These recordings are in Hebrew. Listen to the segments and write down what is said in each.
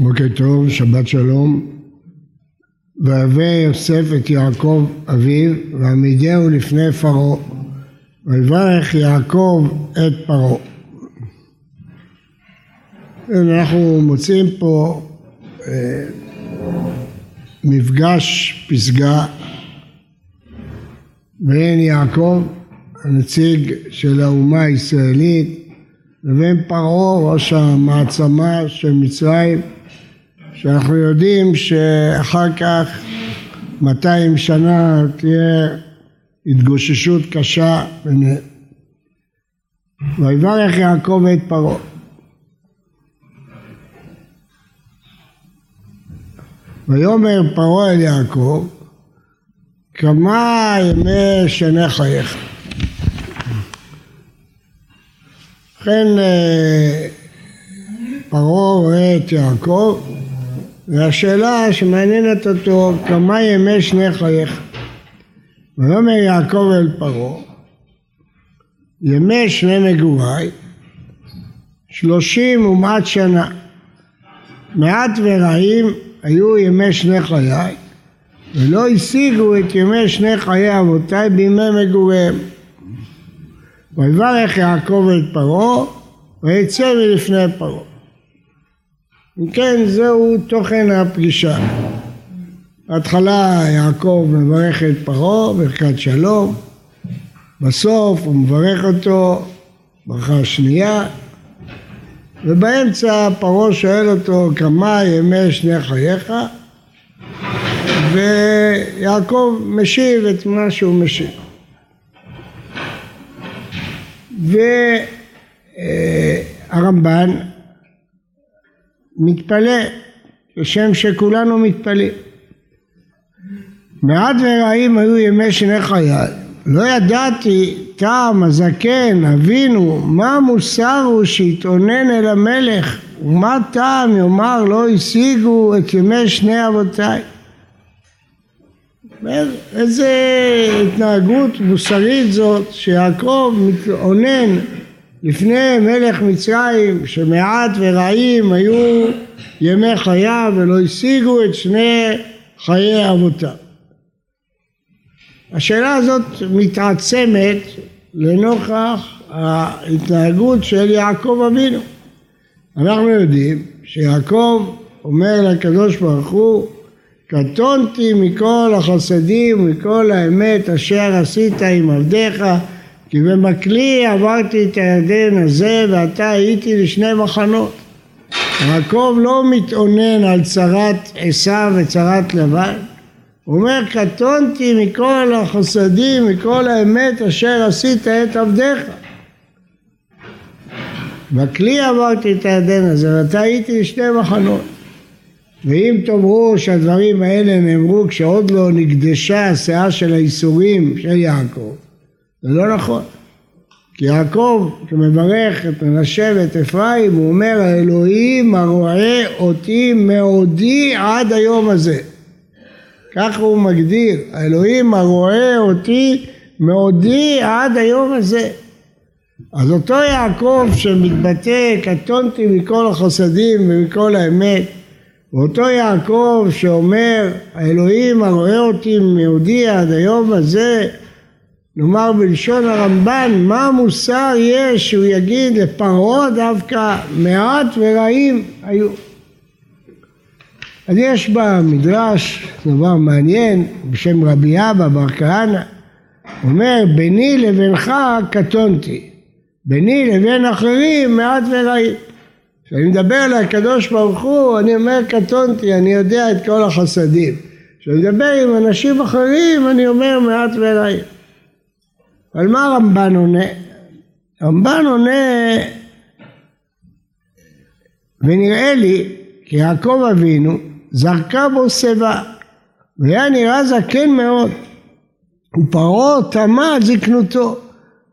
בוקר טוב, שבת שלום. ויבא יוסף את יעקב אביו, ועמידהו לפני פרעה, ויברך יעקב את פרעה. אנחנו מוצאים פה אה, מפגש פסגה בין יעקב, הנציג של האומה הישראלית, לבין פרעה, ראש המעצמה של מצרים, שאנחנו יודעים שאחר כך 200 שנה תהיה התגוששות קשה. ויברך יעקב את פרעה. ויאמר פרעה אל יעקב כמה ימי שני חייך. ובכן אה, פרעה רואה את יעקב והשאלה שמעניינת אותו כמה ימי שני חייך. ויאמר יעקב אל פרעה ימי שני מגוריי שלושים ומעט שנה. מעט ורעים היו ימי שני חיי ולא השיגו את ימי שני חיי אבותיי בימי מגוריהם. ויברך יעקב את פרעה ויצא מלפני פרעה אם כן זהו תוכן הפגישה. בהתחלה יעקב מברך את פרעה ברכת שלום, בסוף הוא מברך אותו ברכה שנייה, ובאמצע פרעה שואל אותו כמה ימי שני חייך, ויעקב משיב את מה שהוא משיב. והרמב"ן מתפלא, כשם שכולנו מתפלאים. מעט ורעים היו ימי שני חיי, לא ידעתי טעם הזקן, אבינו, מה המוסר הוא שהתאונן אל המלך, ומה טעם יאמר לא השיגו את ימי שני אבותיי. איזה התנהגות מוסרית זאת שיעקב מתאונן לפני מלך מצרים שמעט ורעים היו ימי חייו ולא השיגו את שני חיי אבותיו. השאלה הזאת מתעצמת לנוכח ההתנהגות של יעקב אבינו. אנחנו יודעים שיעקב אומר לקדוש ברוך הוא קטונתי מכל החסדים ומכל האמת אשר עשית עם עבדיך כי במקלי עברתי את הירדן הזה ועתה הייתי לשני מחנות. יעקב לא מתאונן על צרת עשיו וצרת לבן, הוא אומר קטונתי מכל החסדים, מכל האמת אשר עשית את עבדיך. בכלי עברתי את הירדן הזה ועתה הייתי לשני מחנות. ואם תאמרו שהדברים האלה נאמרו כשעוד לא נקדשה הסאה של האיסורים של יעקב זה לא נכון. כי יעקב, שמברך את מנשה ואת אפרים, הוא אומר, האלוהים הרואה אותי מעודי עד היום הזה. ככה הוא מגדיר, האלוהים הרואה אותי מעודי עד היום הזה. אז אותו יעקב שמתבטא, קטונתי מכל החסדים ומכל האמת, ואותו יעקב שאומר, האלוהים הרואה אותי מעודי עד היום הזה, נאמר בלשון הרמב"ן, מה מוסר יש שהוא יגיד לפרעה דווקא מעט ורעים היו. אז יש במדרש דבר מעניין בשם רבי אבא בר כהנא, אומר ביני לבינך קטונתי, ביני לבין אחרים מעט ורעים. כשאני מדבר לקדוש ברוך הוא אני אומר קטונתי, אני יודע את כל החסדים. כשאני מדבר עם אנשים אחרים אני אומר מעט ורעים. אבל מה הרמב"ן עונה? הרמב"ן עונה ונראה לי כי יעקב אבינו זרקה בו שיבה והיה נראה זקן מאוד ופרעה טמא על זקנותו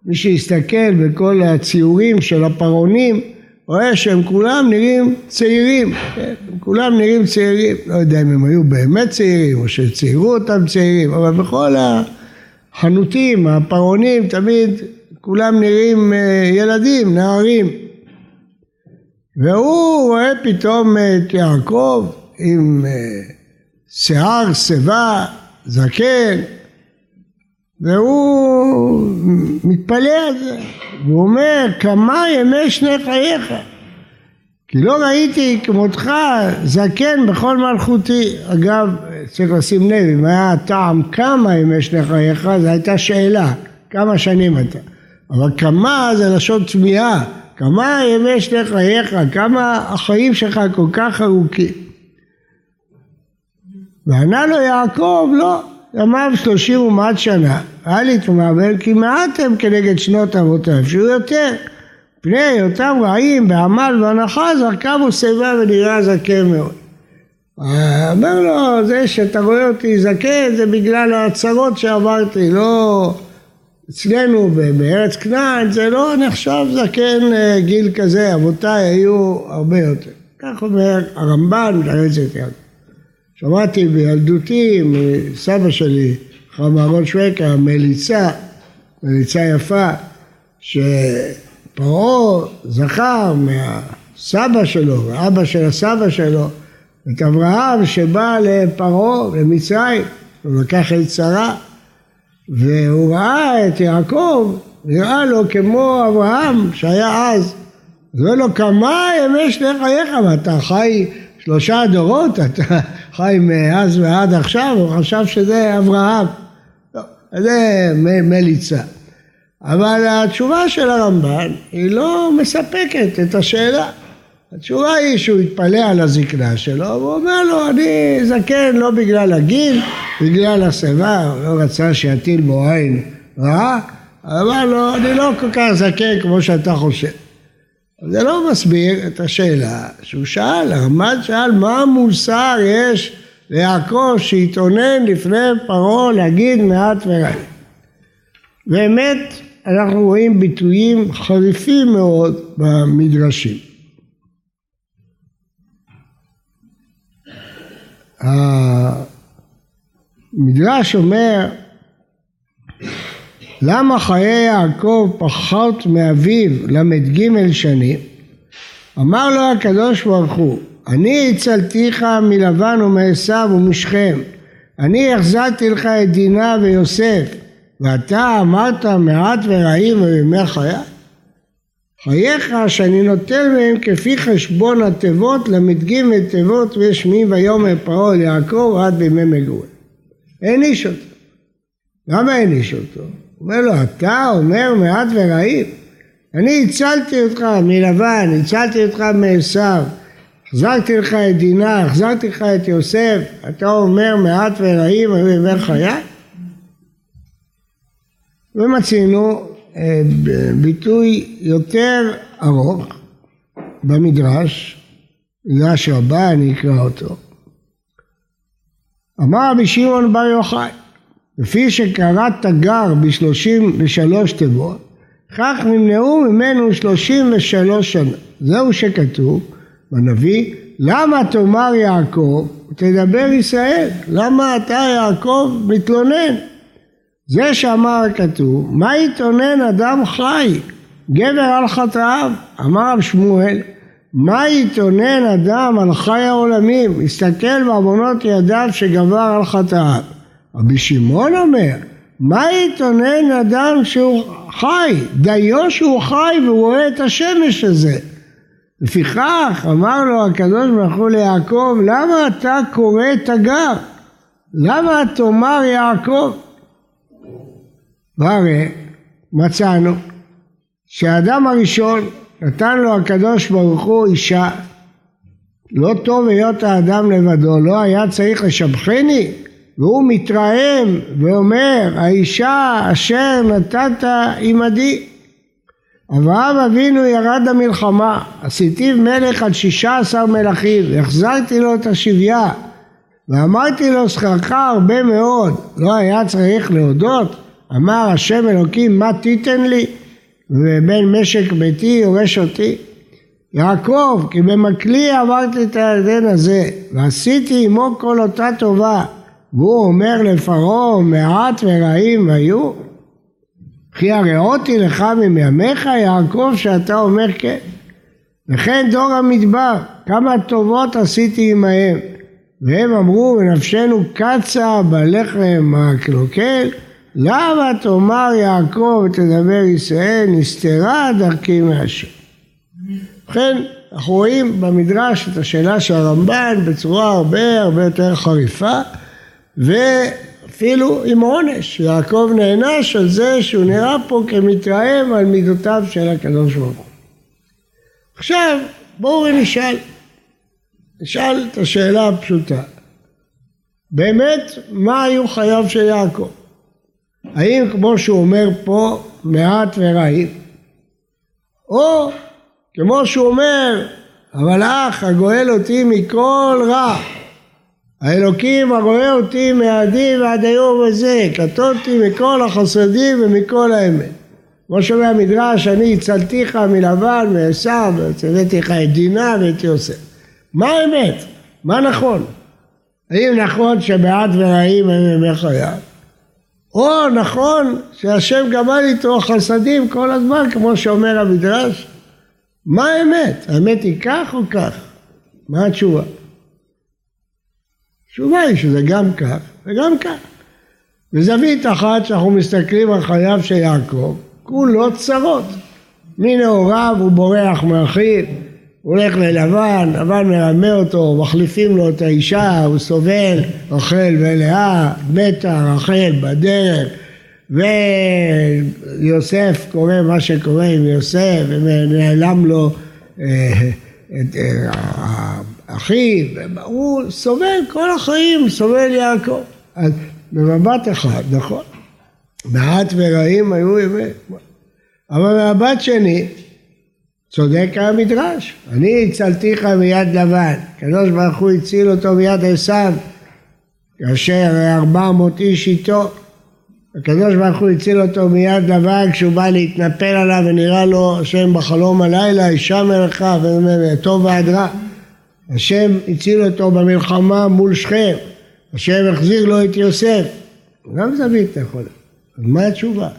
מי שיסתכל בכל הציורים של הפרעונים רואה שהם כולם נראים צעירים, כן? הם כולם נראים צעירים, לא יודע אם הם היו באמת צעירים או שציירו אותם צעירים, אבל בכל ה... החנותים, הפרעונים, תמיד כולם נראים אה, ילדים, נערים. והוא רואה פתאום את יעקב עם אה, שיער, שיבה, זקן, והוא מתפלא על זה, והוא אומר, כמה ימי שני חייך? כי לא ראיתי כמותך זקן בכל מלכותי. אגב, צריך לשים לב, אם היה טעם כמה ימי שני חייך, זו הייתה שאלה, כמה שנים אתה. אבל כמה זה לשון תמיהה, כמה ימי שני חייך, כמה החיים שלך כל כך ארוכים. וענה לו יעקב, לא, ימיו שלושים ומעט שנה, אל יתמעבל כי מעט הם כנגד שנות אבותיו, שהוא יותר. פני היותם רעים בעמל והנחה זרקם ושיבה ונראה זקן מאוד. אומר לו, זה שאתה רואה אותי זקן זה בגלל הצרות שעברתי, לא אצלנו בארץ כנען זה לא נחשב זקן אה, גיל כזה, אבותיי היו הרבה יותר. כך אומר הרמב"ן, בארץ יעקב. שמעתי בילדותי מסבא שלי, חם אהרון שווקה, מליצה, מליצה יפה, שפרעה זכר מהסבא שלו, ואבא של הסבא שלו, את אברהם שבא לפרעה למצרים, הוא לקח את שרה, והוא ראה את יעקב, נראה לו כמו אברהם שהיה אז. אז הוא אומר לו, כמה ימי שני חייך, ואתה חי שלושה דורות, אתה חי מאז ועד עכשיו, הוא חשב שזה אברהם. לא, זה מליצה. אבל התשובה של הרמב"ן היא לא מספקת את השאלה. התשובה היא שהוא התפלא על הזקנה שלו, והוא אומר לו, אני זקן לא בגלל הגיל, בגלל השיבה, הוא לא רצה שיטיל בו עין רעה, אמר לו, אני לא כל כך זקן כמו שאתה חושב. זה לא מסביר את השאלה שהוא שאל, הרמב"ן שאל מה מוסר יש ליעקב שהתאונן לפני פרעה להגיד מעט ורעים. באמת אנחנו רואים ביטויים חריפים מאוד במדרשים. המדרש אומר למה חיי יעקב פחות מאביו ל"ג שנים? אמר לו הקדוש ברוך הוא אני הצלתיך מלבן ומעשיו ומשכם אני החזרתי לך את דינה ויוסף ואתה אמרת מעט ורעים בימי חיי? חייך שאני נוטל מהם כפי חשבון התיבות ל"ג תיבות ושמי ויאמר פרעה ליעקב עד בימי מגורים. העניש אותו. למה העניש אותו? אומר לו, אתה אומר מעט ורעים? אני הצלתי אותך מלבן, הצלתי אותך מעשיו, החזרתי לך את דינה, החזרתי לך את יוסף, אתה אומר מעט ורעים בימי חיי? ומצינו אה, ביטוי יותר ארוך במדרש, מדרש רבה, אני אקרא אותו. אמר רבי שמעון בר יוחאי לפי שקרא תגר בשלושים ושלוש תיבות, כך נמנעו ממנו שלושים ושלוש שנה. זהו שכתוב בנביא, למה תאמר יעקב ותדבר ישראל? למה אתה יעקב מתלונן? זה שאמר הכתוב, מה יתלונן אדם חי? גבר על חטאיו, אמר רב שמואל, מה יתלונן אדם על חי העולמים? הסתכל בעוונות ידיו שגבר על חטאיו. רבי שמעון אומר, מה יתונן אדם שהוא חי? דיו שהוא חי והוא רואה את השמש הזה. לפיכך אמר לו הקדוש ברוך הוא ליעקב, למה אתה קורא תגר? למה תאמר יעקב? והרי מצאנו שהאדם הראשון נתן לו הקדוש ברוך הוא אישה. לא טוב היות האדם לבדו, לא היה צריך לשבחני? והוא מתרעם ואומר האישה אשר נתת עמדי. אברהם אבינו ירד למלחמה עשיתיו מלך על שישה עשר מלכים והחזרתי לו את השביה ואמרתי לו שכרך הרבה מאוד לא היה צריך להודות אמר השם אלוקים מה תיתן לי ובן משק ביתי יורש אותי יעקב כי במקלי עברתי את הירדן הזה ועשיתי עמו כל אותה טובה והוא אומר לפרעה מעט ורעים היו? כי הראותי לך ממימיך יעקב שאתה אומר כן. וכן דור המדבר, כמה טובות עשיתי עמהם. והם אמרו, ונפשנו קצה בלחם הקלוקל, למה תאמר יעקב ותדבר ישראל, נסתרה דרכי מהשם. ובכן, אנחנו רואים במדרש את השאלה של הרמב"ן בצורה הרבה הרבה יותר חריפה, ואפילו עם עונש. יעקב נענש על זה שהוא נראה פה כמתרעם על מידותיו של הקדוש ברוך הוא. עכשיו, בואו נשאל. נשאל את השאלה הפשוטה. באמת, מה היו חייו של יעקב? האם כמו שהוא אומר פה, מעט ורעים? או כמו שהוא אומר, המלאך הגואל אותי מכל רע, האלוקים הרואה אותי מהדין ועד היום הזה, קטונתי מכל החסדים ומכל האמת. כמו שאומר המדרש, אני הצלתיך מלבן, מעשיו, והבאתי לך את דינה ואת יוסף. מה האמת? מה נכון? האם נכון שבעד ורעים הם ימי חייו? או נכון שהשם גמל איתו חסדים כל הזמן, כמו שאומר המדרש? מה האמת? האמת היא כך או כך? מה התשובה? התשובה היא שזה גם כך וגם כך. בזווית אחת שאנחנו מסתכלים על חייו של יעקב, כולו צרות. מנעוריו הוא בורח מאחיו, הוא הולך ללבן, לבן מרמה אותו, מחליפים לו את האישה, הוא סובל, רחל ולאה, מתה רחל בדרך, ויוסף קורא מה שקורה עם יוסף, ונעלם לו אה, את אה, אחיו, הוא סובל כל החיים, סובל יעקב. אז במבט אחד, נכון, מעט ורעים היו ימי, אבל במבט שני, צודק המדרש, אני הצלתיך מיד לבן, הקדוש ברוך הוא הציל אותו מיד עשיו, כאשר ארבע מאות איש איתו, הקדוש ברוך הוא הציל אותו מיד לבן כשהוא בא להתנפל עליו ונראה לו השם בחלום הלילה, אישה מלאכה וטוב ועד רע. השם הציל אותו במלחמה מול שכם, השם החזיר לו את יוסף. גם זווית נכונה. אז מה התשובה?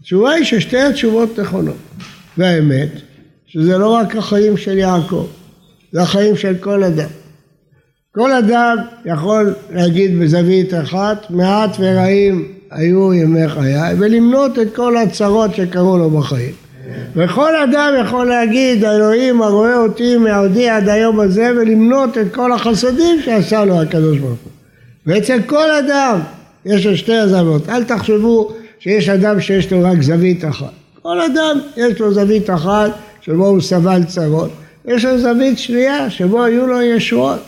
התשובה היא ששתי התשובות נכונות. והאמת, שזה לא רק החיים של יעקב, זה החיים של כל אדם. כל אדם יכול להגיד בזווית אחת, מעט ורעים היו ימי חיי, ולמנות את כל הצרות שקרו לו בחיים. וכל אדם יכול להגיד, האלוהים הרואה אותי מעודי עד היום הזה, ולמנות את כל החסדים שעשה לו הקדוש ברוך הוא. ואצל כל אדם יש לו שתי הזוויות. אל תחשבו שיש אדם שיש לו רק זווית אחת. כל אדם יש לו זווית אחת שבו הוא סבל צרות, יש לו זווית שנייה שבו היו לו ישועות.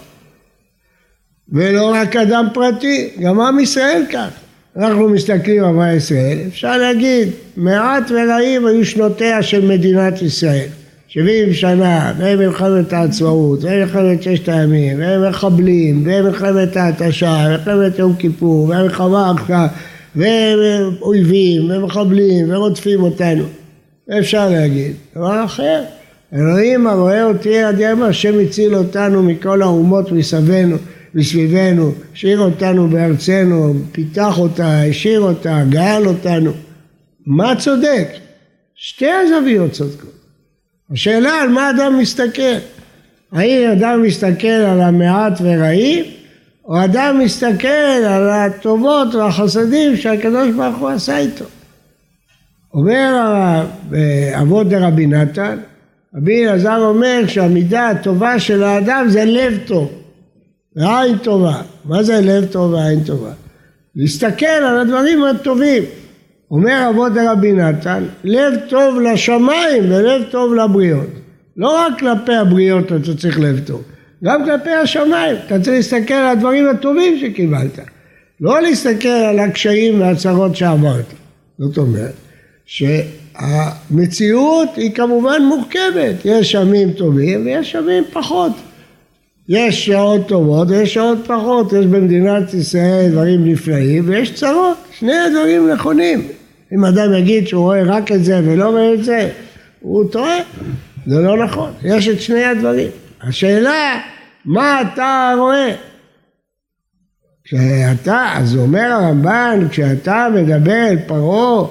ולא רק אדם פרטי, גם עם ישראל כך. אנחנו מסתכלים על עם ישראל, אפשר להגיד, מעט ורעים היו שנותיה של מדינת ישראל. שבעים שנה, והם מלחמת העצמאות, והם מלחמת ששת הימים, והם מחבלים, והם מלחמת ההתשה, ומלחמת יום כיפור, והמלחמה עכשיו, והם אויבים, ומחבלים, ורודפים אותנו. אפשר להגיד. דבר אחר, אלוהים הרואה אותי עד יום השם הציל אותנו מכל האומות מסביבנו, מסביבנו, השאיר אותנו בארצנו, פיתח אותה, השאיר אותה, גאל אותנו. מה צודק? שתי הזוויות צודקות. השאלה על מה אדם מסתכל. האם אדם מסתכל על המעט ורעים, או אדם מסתכל על הטובות והחסדים שהקדוש ברוך הוא עשה איתו. אומר אבות דרבי נתן, רבי אלעזר אומר שהמידה הטובה של האדם זה לב טוב ועין טובה. מה זה לב טוב ועין טובה? להסתכל על הדברים הטובים. אומר אבות דרבי נתן, לב טוב לשמיים ולב טוב לבריות. לא רק כלפי הבריות אתה צריך לב טוב, גם כלפי השמיים. אתה צריך להסתכל על הדברים הטובים שקיבלת. לא להסתכל על הקשיים והצרות שעברת. זאת אומרת, שהמציאות היא כמובן מורכבת, יש ימים טובים ויש ימים פחות. יש שעות טובות ויש שעות פחות, יש במדינת ישראל דברים נפלאים ויש צרות, שני הדברים נכונים. אם אדם יגיד שהוא רואה רק את זה ולא רואה את זה, הוא טועה, זה לא נכון, יש את שני הדברים. השאלה, מה אתה רואה? כשאתה, אז אומר הרמב"ן, כשאתה מדבר אל פרעה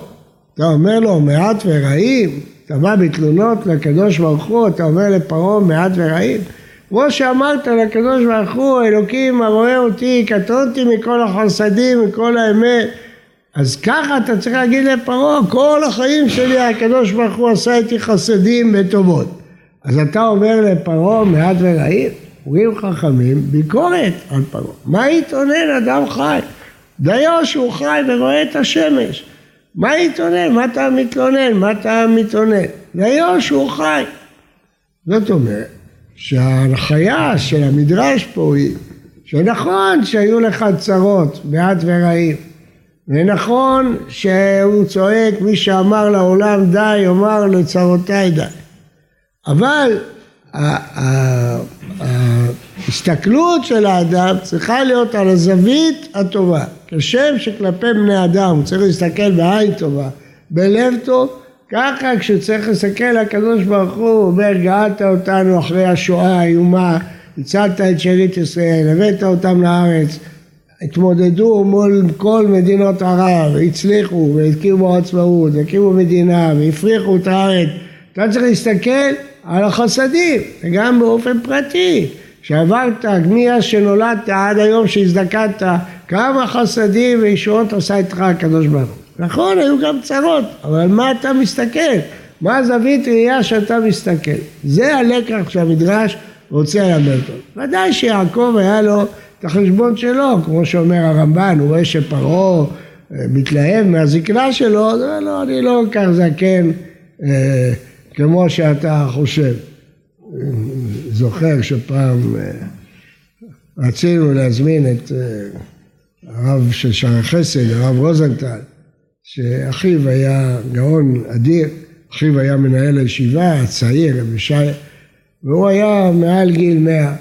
אתה אומר לו מעט ורעים, אתה בא בתלונות לקדוש ברוך הוא, אתה אומר לפרעה מעט ורעים. כמו שאמרת לקדוש ברוך הוא, אלוקים הרואה אותי, קטונתי מכל החסדים, מכל האמת. אז ככה אתה צריך להגיד לפרעה, כל החיים שלי הקדוש ברוך הוא עשה איתי חסדים וטובות. אז אתה אומר לפרעה מעט ורעים? אומרים חכמים, ביקורת על פרעה. מה יתאונן אדם חי? דיו שהוא חי ורואה את השמש. מה יתאונן? מה אתה מתלונן? מה אתה מתאונן? דיו שהוא חי. זאת אומרת שההנחיה של המדרש פה היא שנכון שהיו לך צרות מעט ורעים ונכון שהוא צועק מי שאמר לעולם די יאמר לצרותיי די אבל ההסתכלות של האדם צריכה להיות על הזווית הטובה. כשם שכלפי בני אדם הוא צריך להסתכל בעין טובה, בלב טוב, ככה כשהוא צריך להסתכל הקדוש ברוך הוא, אומר גאלת אותנו אחרי השואה האיומה, הצלת את שארית ישראל, הבאת אותם לארץ, התמודדו מול כל מדינות ערב, הצליחו והקימו עצמאות, והקימו מדינה והפריחו את הארץ. אתה צריך להסתכל על החסדים, וגם באופן פרטי. שעברת מאז שנולדת עד היום שהזדקנת, כמה חסדים וישועות עשה איתך הקדוש ברוך הוא. נכון, היו גם צרות, אבל מה אתה מסתכל? מה הזווית ראייה שאתה מסתכל? זה הלקח שהמדרש רוצה ללמד אותו. ודאי שיעקב היה לו את החשבון שלו, כמו שאומר הרמב"ן, הוא רואה שפרעה אה, מתלהב מהזקנה שלו, אז הוא אומר לו, אני לא כל כך זקן אה, כמו שאתה חושב. זוכר שפעם אה, רצינו להזמין את אה, הרב של שערי חסד, הרב רוזנטל, שאחיו היה גאון אדיר, אחיו היה מנהל הישיבה, צעיר, רבי שי, והוא היה מעל גיל מאה.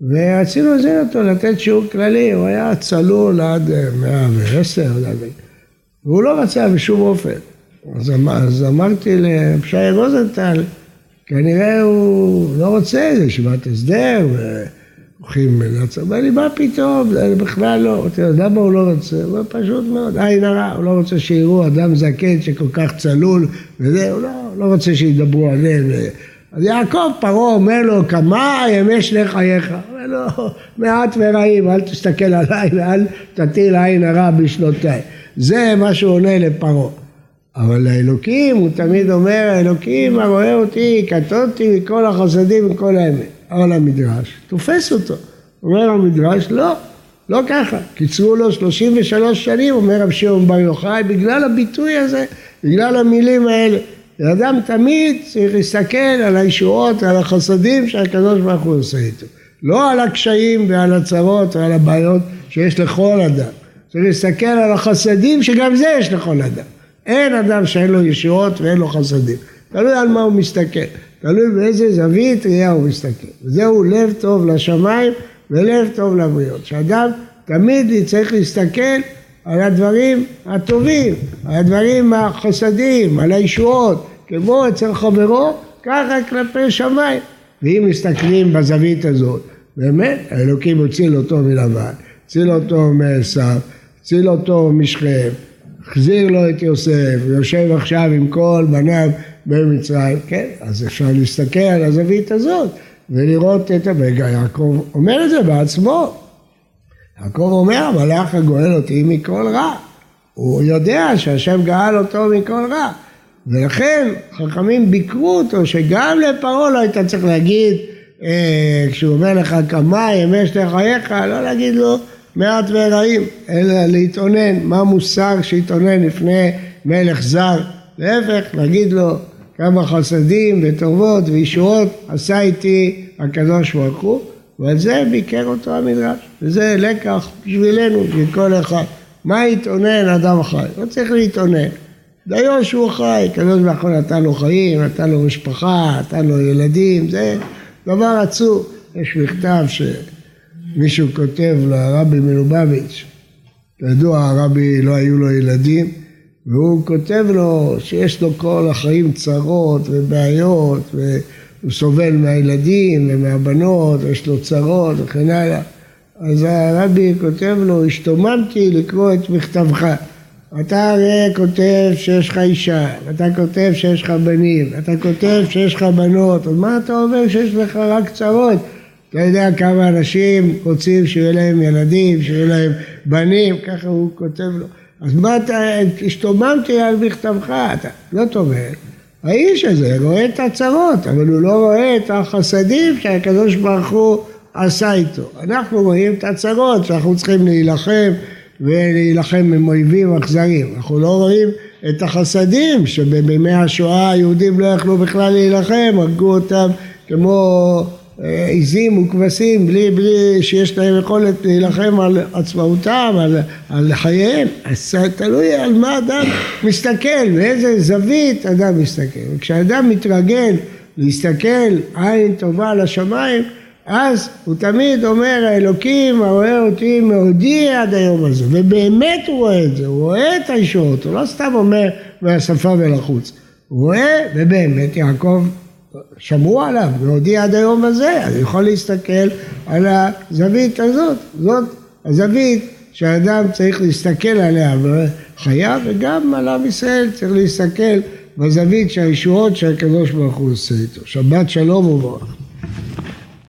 ורצינו להזמין אותו לתת שיעור כללי, הוא היה צלול עד אה, מאה ועשר, והוא לא רצה בשום אופן. אז, אמר, אז אמרתי לשי רוזנטל, כנראה הוא לא רוצה איזה ישיבת הסדר, והולכים לצבא, אמר לי, מה פתאום, בכלל לא. אתה יודע למה הוא לא רוצה? הוא אומר, פשוט מאוד, עין הרע, הוא לא רוצה שיראו אדם זקן שכל כך צלול, וזה, הוא לא, לא רוצה שידברו עליהם. אז יעקב פרעה אומר לו, כמה ימי שני חייך? אומר לו, מעט ורעים, אל תסתכל עליי ואל תטיל עין הרע בשנותיי. זה מה שהוא עונה לפרעה. אבל לאלוקים הוא תמיד אומר, האלוקים הרואה אותי, קטונתי מכל החסדים ומכל האמת. אבל המדרש תופס אותו. אומר המדרש, לא, לא ככה. קיצרו לו 33 שנים, אומר רב שמעון בר יוחאי, בגלל הביטוי הזה, בגלל המילים האלה. אדם תמיד צריך להסתכל על הישועות, על החסדים שהקדוש ברוך הוא עושה איתו. לא על הקשיים ועל הצרות ועל הבעיות שיש לכל אדם. צריך להסתכל על החסדים שגם זה יש לכל אדם. אין אדם שאין לו ישועות ואין לו חסדים. תלוי על מה הוא מסתכל, תלוי באיזה זווית ראייה הוא מסתכל. זהו לב טוב לשמיים ולב טוב לבריות. שאדם תמיד צריך להסתכל על הדברים הטובים, על הדברים החסדים, על הישועות, כמו אצל חברו, ככה כלפי שמיים. ואם מסתכלים בזווית הזאת, באמת, האלוקים הציל אותו מלבן, הציל אותו מעשיו, הציל אותו משכם, החזיר לו את יוסף, ויושב עכשיו עם כל בניו במצרים, כן, אז אפשר להסתכל על הזווית הזאת ולראות את הרגע, יעקב אומר את זה בעצמו. יעקב אומר, המלאך הגואל אותי מכל רע. הוא יודע שהשם גאל אותו מכל רע. ולכן חכמים ביקרו אותו שגם לפרעה לא היית צריך להגיד, אה, כשהוא אומר לך כמה ימי שתי חייך, לא להגיד לו מעט ורעים, אלא להתאונן, מה מוסר שהתאונן לפני מלך זר, להפך, להגיד לו כמה חסדים וטובות וישועות עשה איתי הקדוש ברוך הוא, ועל זה ביקר אותו המדרש, וזה לקח בשבילנו, מכל אחד. מה יתאונן אדם חי? לא צריך להתאונן. דיו שהוא חי, הקדוש ברוך הוא נתן לו חיים, נתן לו משפחה, נתן לו ילדים, זה דבר עצוב. יש מכתב ש... מישהו כותב לרבי מלובביץ', כידוע הרבי לא היו לו ילדים, והוא כותב לו שיש לו כל החיים צרות ובעיות, והוא סובל מהילדים ומהבנות, ויש לו צרות וכן הלאה. אז הרבי כותב לו, השתוממתי לקרוא את מכתבך. אתה הרי כותב שיש לך אישה, ואתה כותב שיש לך בנים, ואתה כותב שיש לך בנות, אז מה אתה אומר שיש לך רק צרות? אתה יודע כמה אנשים רוצים שיהיה להם ילדים, שיהיה להם בנים, ככה הוא כותב לו. אז מה אתה, השתוממתי על מכתבך, אתה, זאת אומרת, האיש הזה רואה את הצרות, אבל הוא לא רואה את החסדים שהקדוש ברוך הוא עשה איתו. אנחנו רואים את הצרות שאנחנו צריכים להילחם ולהילחם עם אויבים אכזריים. אנחנו לא רואים את החסדים שבימי השואה היהודים לא יכלו בכלל להילחם, הרגו אותם כמו עיזים וכבשים בלי, בלי שיש להם יכולת להילחם על עצמאותם, על, על חייהם. אז תלוי על מה אדם מסתכל, באיזה זווית אדם מסתכל. וכשאדם מתרגל להסתכל עין טובה על השמיים, אז הוא תמיד אומר האלוקים הרואה אותי מעודי עד היום הזה ובאמת הוא רואה את זה, הוא רואה את הישועות, הוא לא סתם אומר מהשפה ולחוץ, הוא רואה ובאמת יעקב שמרו עליו והודיע עד היום הזה, אז יכול להסתכל על הזווית הזאת, זאת הזווית שהאדם צריך להסתכל עליה בחייו וגם על עם ישראל צריך להסתכל בזווית שהישועות שהקדוש ברוך הוא עושה איתו. שבת שלום וברוך.